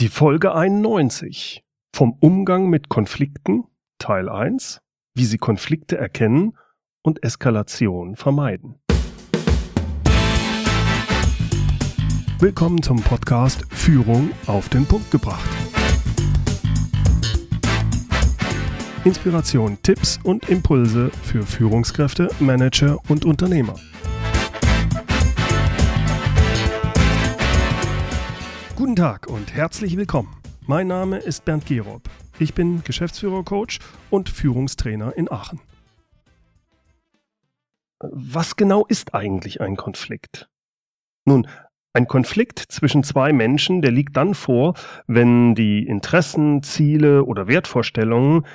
Die Folge 91 vom Umgang mit Konflikten Teil 1, wie Sie Konflikte erkennen und Eskalation vermeiden. Willkommen zum Podcast Führung auf den Punkt gebracht. Inspiration, Tipps und Impulse für Führungskräfte, Manager und Unternehmer. Guten Tag und herzlich willkommen. Mein Name ist Bernd Gerob. Ich bin Geschäftsführer-Coach und Führungstrainer in Aachen. Was genau ist eigentlich ein Konflikt? Nun, ein Konflikt zwischen zwei Menschen, der liegt dann vor, wenn die Interessen, Ziele oder Wertvorstellungen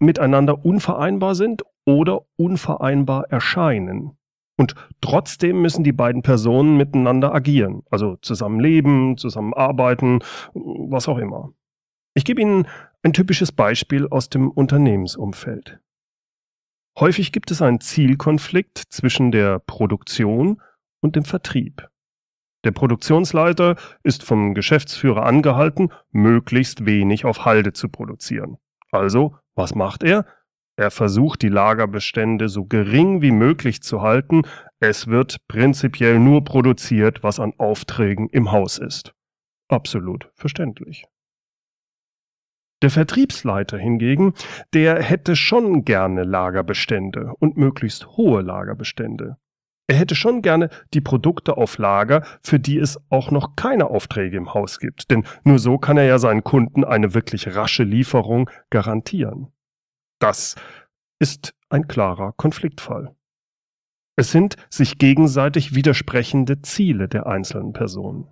miteinander unvereinbar sind oder unvereinbar erscheinen. Und trotzdem müssen die beiden Personen miteinander agieren, also zusammen leben, zusammen arbeiten, was auch immer. Ich gebe Ihnen ein typisches Beispiel aus dem Unternehmensumfeld. Häufig gibt es einen Zielkonflikt zwischen der Produktion und dem Vertrieb. Der Produktionsleiter ist vom Geschäftsführer angehalten, möglichst wenig auf Halde zu produzieren. Also, was macht er? Er versucht, die Lagerbestände so gering wie möglich zu halten. Es wird prinzipiell nur produziert, was an Aufträgen im Haus ist. Absolut verständlich. Der Vertriebsleiter hingegen, der hätte schon gerne Lagerbestände und möglichst hohe Lagerbestände. Er hätte schon gerne die Produkte auf Lager, für die es auch noch keine Aufträge im Haus gibt, denn nur so kann er ja seinen Kunden eine wirklich rasche Lieferung garantieren. Das ist ein klarer Konfliktfall. Es sind sich gegenseitig widersprechende Ziele der einzelnen Personen.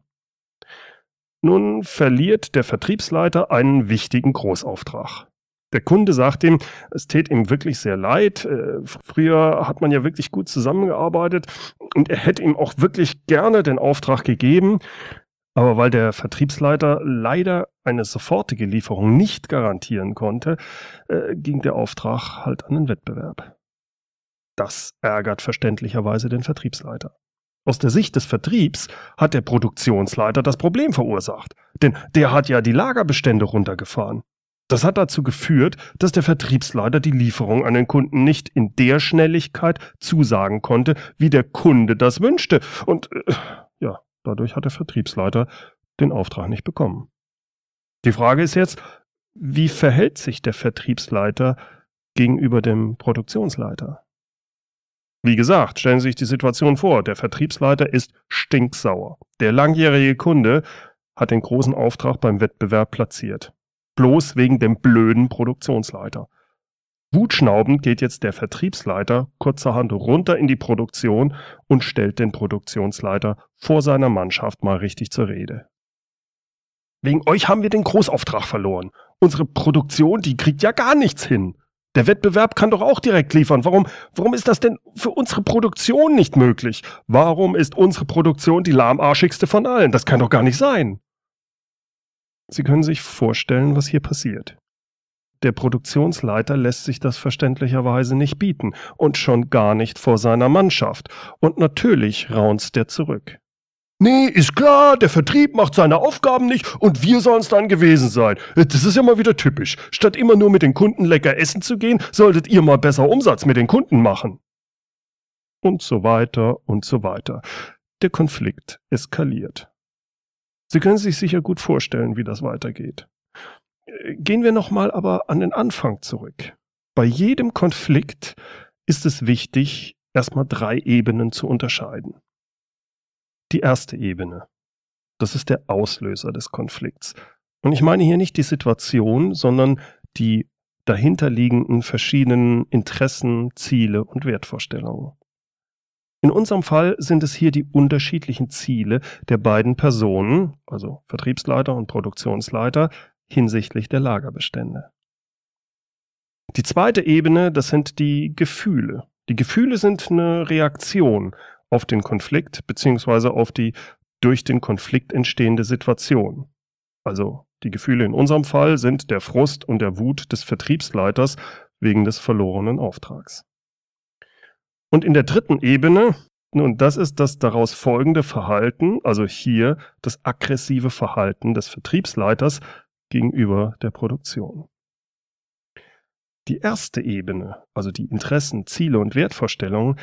Nun verliert der Vertriebsleiter einen wichtigen Großauftrag. Der Kunde sagt ihm, es tät ihm wirklich sehr leid. Äh, früher hat man ja wirklich gut zusammengearbeitet und er hätte ihm auch wirklich gerne den Auftrag gegeben. Aber weil der Vertriebsleiter leider eine sofortige Lieferung nicht garantieren konnte, äh, ging der Auftrag halt an den Wettbewerb. Das ärgert verständlicherweise den Vertriebsleiter. Aus der Sicht des Vertriebs hat der Produktionsleiter das Problem verursacht, denn der hat ja die Lagerbestände runtergefahren. Das hat dazu geführt, dass der Vertriebsleiter die Lieferung an den Kunden nicht in der Schnelligkeit zusagen konnte, wie der Kunde das wünschte. Und äh, Dadurch hat der Vertriebsleiter den Auftrag nicht bekommen. Die Frage ist jetzt, wie verhält sich der Vertriebsleiter gegenüber dem Produktionsleiter? Wie gesagt, stellen Sie sich die Situation vor, der Vertriebsleiter ist stinksauer. Der langjährige Kunde hat den großen Auftrag beim Wettbewerb platziert. Bloß wegen dem blöden Produktionsleiter. Wutschnaubend geht jetzt der Vertriebsleiter kurzerhand runter in die Produktion und stellt den Produktionsleiter vor seiner Mannschaft mal richtig zur Rede. Wegen euch haben wir den Großauftrag verloren. Unsere Produktion, die kriegt ja gar nichts hin. Der Wettbewerb kann doch auch direkt liefern. Warum, warum ist das denn für unsere Produktion nicht möglich? Warum ist unsere Produktion die lahmarschigste von allen? Das kann doch gar nicht sein. Sie können sich vorstellen, was hier passiert. Der Produktionsleiter lässt sich das verständlicherweise nicht bieten und schon gar nicht vor seiner Mannschaft. Und natürlich raunzt der zurück. Nee, ist klar, der Vertrieb macht seine Aufgaben nicht und wir sollen es dann gewesen sein. Das ist ja mal wieder typisch. Statt immer nur mit den Kunden lecker essen zu gehen, solltet ihr mal besser Umsatz mit den Kunden machen. Und so weiter und so weiter. Der Konflikt eskaliert. Sie können sich sicher gut vorstellen, wie das weitergeht. Gehen wir nochmal aber an den Anfang zurück. Bei jedem Konflikt ist es wichtig, erstmal drei Ebenen zu unterscheiden. Die erste Ebene, das ist der Auslöser des Konflikts. Und ich meine hier nicht die Situation, sondern die dahinterliegenden verschiedenen Interessen, Ziele und Wertvorstellungen. In unserem Fall sind es hier die unterschiedlichen Ziele der beiden Personen, also Vertriebsleiter und Produktionsleiter, hinsichtlich der Lagerbestände. Die zweite Ebene, das sind die Gefühle. Die Gefühle sind eine Reaktion auf den Konflikt beziehungsweise auf die durch den Konflikt entstehende Situation. Also die Gefühle in unserem Fall sind der Frust und der Wut des Vertriebsleiters wegen des verlorenen Auftrags. Und in der dritten Ebene, Nun, das ist das daraus folgende Verhalten, also hier das aggressive Verhalten des Vertriebsleiters gegenüber der Produktion. Die erste Ebene, also die Interessen, Ziele und Wertvorstellungen,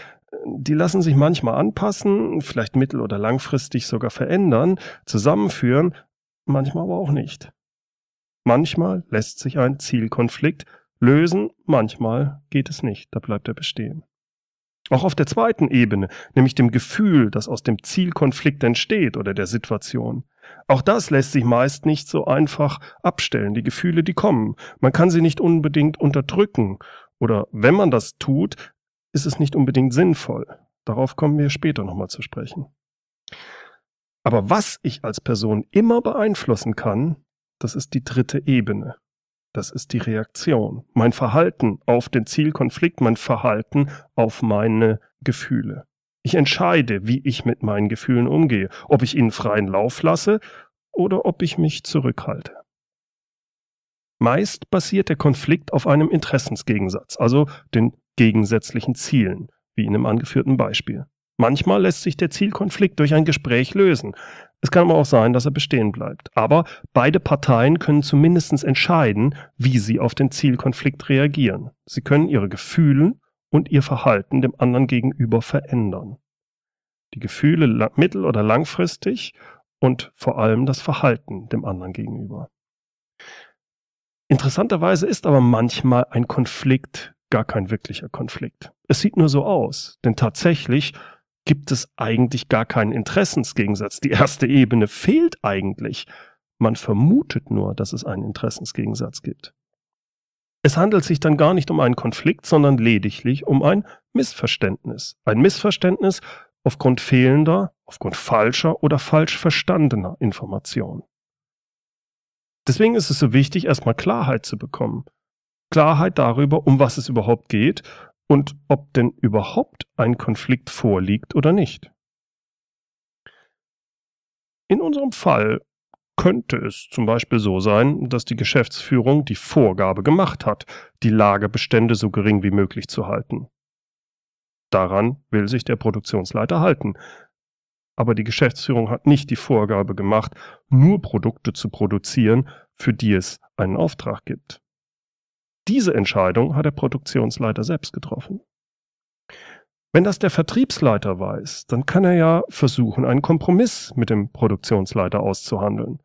die lassen sich manchmal anpassen, vielleicht mittel- oder langfristig sogar verändern, zusammenführen, manchmal aber auch nicht. Manchmal lässt sich ein Zielkonflikt lösen, manchmal geht es nicht, da bleibt er bestehen. Auch auf der zweiten Ebene, nämlich dem Gefühl, das aus dem Zielkonflikt entsteht oder der Situation. Auch das lässt sich meist nicht so einfach abstellen. Die Gefühle, die kommen. Man kann sie nicht unbedingt unterdrücken. Oder wenn man das tut, ist es nicht unbedingt sinnvoll. Darauf kommen wir später nochmal zu sprechen. Aber was ich als Person immer beeinflussen kann, das ist die dritte Ebene. Das ist die Reaktion. Mein Verhalten auf den Zielkonflikt, mein Verhalten auf meine Gefühle. Ich entscheide, wie ich mit meinen Gefühlen umgehe, ob ich ihnen freien Lauf lasse oder ob ich mich zurückhalte. Meist basiert der Konflikt auf einem Interessensgegensatz, also den gegensätzlichen Zielen, wie in dem angeführten Beispiel. Manchmal lässt sich der Zielkonflikt durch ein Gespräch lösen. Es kann aber auch sein, dass er bestehen bleibt. Aber beide Parteien können zumindest entscheiden, wie sie auf den Zielkonflikt reagieren. Sie können ihre Gefühle und ihr Verhalten dem anderen gegenüber verändern. Die Gefühle mittel- oder langfristig und vor allem das Verhalten dem anderen gegenüber. Interessanterweise ist aber manchmal ein Konflikt gar kein wirklicher Konflikt. Es sieht nur so aus, denn tatsächlich gibt es eigentlich gar keinen Interessensgegensatz. Die erste Ebene fehlt eigentlich. Man vermutet nur, dass es einen Interessensgegensatz gibt. Es handelt sich dann gar nicht um einen Konflikt, sondern lediglich um ein Missverständnis. Ein Missverständnis aufgrund fehlender, aufgrund falscher oder falsch verstandener Informationen. Deswegen ist es so wichtig, erstmal Klarheit zu bekommen. Klarheit darüber, um was es überhaupt geht und ob denn überhaupt ein Konflikt vorliegt oder nicht. In unserem Fall könnte es zum Beispiel so sein, dass die Geschäftsführung die Vorgabe gemacht hat, die Lagerbestände so gering wie möglich zu halten. Daran will sich der Produktionsleiter halten. Aber die Geschäftsführung hat nicht die Vorgabe gemacht, nur Produkte zu produzieren, für die es einen Auftrag gibt. Diese Entscheidung hat der Produktionsleiter selbst getroffen. Wenn das der Vertriebsleiter weiß, dann kann er ja versuchen, einen Kompromiss mit dem Produktionsleiter auszuhandeln.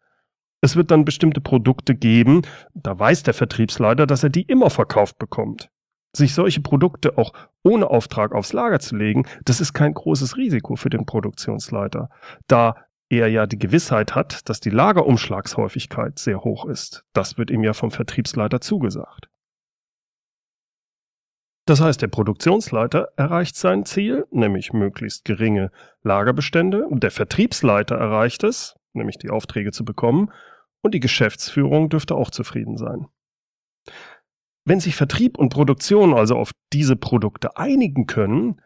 Es wird dann bestimmte Produkte geben, da weiß der Vertriebsleiter, dass er die immer verkauft bekommt. Sich solche Produkte auch ohne Auftrag aufs Lager zu legen, das ist kein großes Risiko für den Produktionsleiter, da er ja die Gewissheit hat, dass die Lagerumschlagshäufigkeit sehr hoch ist. Das wird ihm ja vom Vertriebsleiter zugesagt. Das heißt, der Produktionsleiter erreicht sein Ziel, nämlich möglichst geringe Lagerbestände, der Vertriebsleiter erreicht es, nämlich die Aufträge zu bekommen, und die Geschäftsführung dürfte auch zufrieden sein. Wenn sich Vertrieb und Produktion also auf diese Produkte einigen können,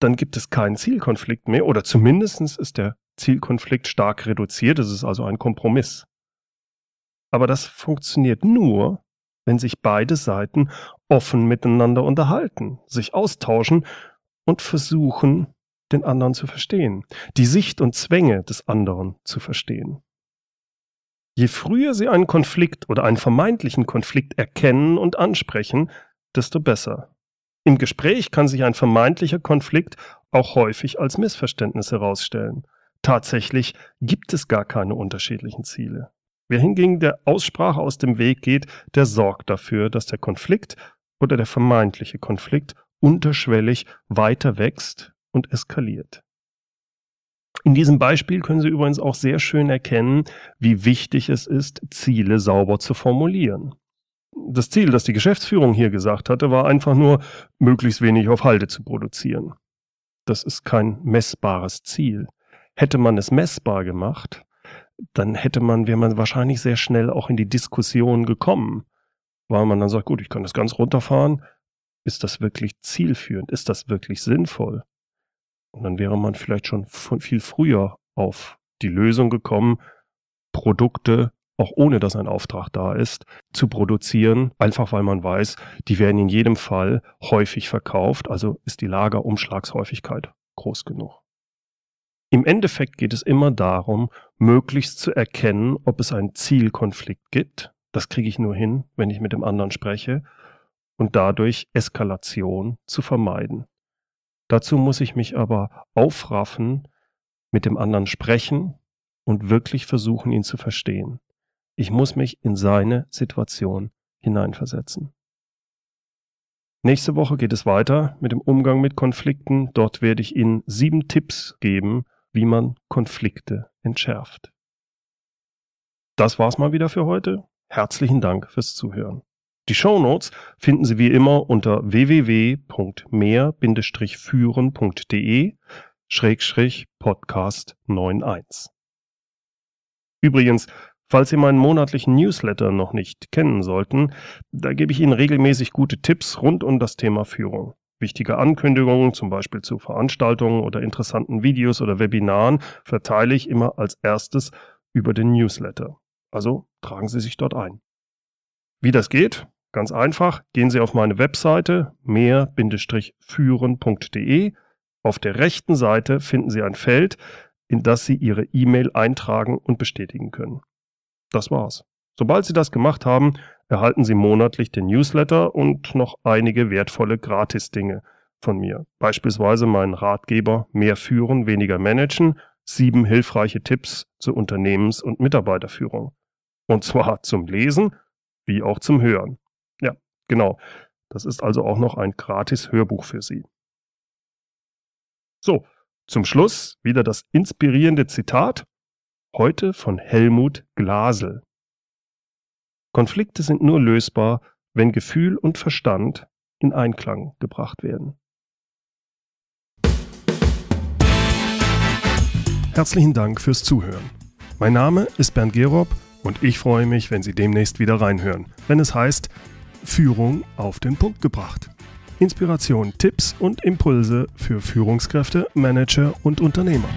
dann gibt es keinen Zielkonflikt mehr oder zumindest ist der Zielkonflikt stark reduziert, es ist also ein Kompromiss. Aber das funktioniert nur, wenn sich beide Seiten offen miteinander unterhalten, sich austauschen und versuchen, den anderen zu verstehen, die Sicht und Zwänge des anderen zu verstehen. Je früher Sie einen Konflikt oder einen vermeintlichen Konflikt erkennen und ansprechen, desto besser. Im Gespräch kann sich ein vermeintlicher Konflikt auch häufig als Missverständnis herausstellen. Tatsächlich gibt es gar keine unterschiedlichen Ziele. Wer hingegen der Aussprache aus dem Weg geht, der sorgt dafür, dass der Konflikt oder der vermeintliche Konflikt unterschwellig weiter wächst und eskaliert. In diesem Beispiel können Sie übrigens auch sehr schön erkennen, wie wichtig es ist, Ziele sauber zu formulieren. Das Ziel, das die Geschäftsführung hier gesagt hatte, war einfach nur, möglichst wenig auf Halde zu produzieren. Das ist kein messbares Ziel. Hätte man es messbar gemacht, dann hätte man, wäre man wahrscheinlich sehr schnell auch in die Diskussion gekommen, weil man dann sagt, gut, ich kann das ganz runterfahren. Ist das wirklich zielführend? Ist das wirklich sinnvoll? Und dann wäre man vielleicht schon viel früher auf die Lösung gekommen, Produkte, auch ohne dass ein Auftrag da ist, zu produzieren, einfach weil man weiß, die werden in jedem Fall häufig verkauft, also ist die Lagerumschlagshäufigkeit groß genug. Im Endeffekt geht es immer darum, möglichst zu erkennen, ob es einen Zielkonflikt gibt. Das kriege ich nur hin, wenn ich mit dem anderen spreche und dadurch Eskalation zu vermeiden. Dazu muss ich mich aber aufraffen, mit dem anderen sprechen und wirklich versuchen, ihn zu verstehen. Ich muss mich in seine Situation hineinversetzen. Nächste Woche geht es weiter mit dem Umgang mit Konflikten. Dort werde ich Ihnen sieben Tipps geben, wie man Konflikte entschärft. Das war's mal wieder für heute. Herzlichen Dank fürs Zuhören. Die Show Notes finden Sie wie immer unter www.mehr-führen.de Schrägstrich Podcast 91. Übrigens, falls Sie meinen monatlichen Newsletter noch nicht kennen sollten, da gebe ich Ihnen regelmäßig gute Tipps rund um das Thema Führung. Wichtige Ankündigungen, zum Beispiel zu Veranstaltungen oder interessanten Videos oder Webinaren, verteile ich immer als erstes über den Newsletter. Also tragen Sie sich dort ein. Wie das geht? Ganz einfach, gehen Sie auf meine Webseite mehr-führen.de. Auf der rechten Seite finden Sie ein Feld, in das Sie Ihre E-Mail eintragen und bestätigen können. Das war's. Sobald Sie das gemacht haben, erhalten Sie monatlich den Newsletter und noch einige wertvolle Gratis-Dinge von mir. Beispielsweise meinen Ratgeber Mehr führen, weniger managen, sieben hilfreiche Tipps zur Unternehmens- und Mitarbeiterführung. Und zwar zum Lesen wie auch zum Hören. Genau. Das ist also auch noch ein gratis Hörbuch für Sie. So, zum Schluss wieder das inspirierende Zitat, heute von Helmut Glasel. Konflikte sind nur lösbar, wenn Gefühl und Verstand in Einklang gebracht werden. Herzlichen Dank fürs Zuhören. Mein Name ist Bernd Gerob und ich freue mich, wenn Sie demnächst wieder reinhören, wenn es heißt Führung auf den Punkt gebracht. Inspiration, Tipps und Impulse für Führungskräfte, Manager und Unternehmer.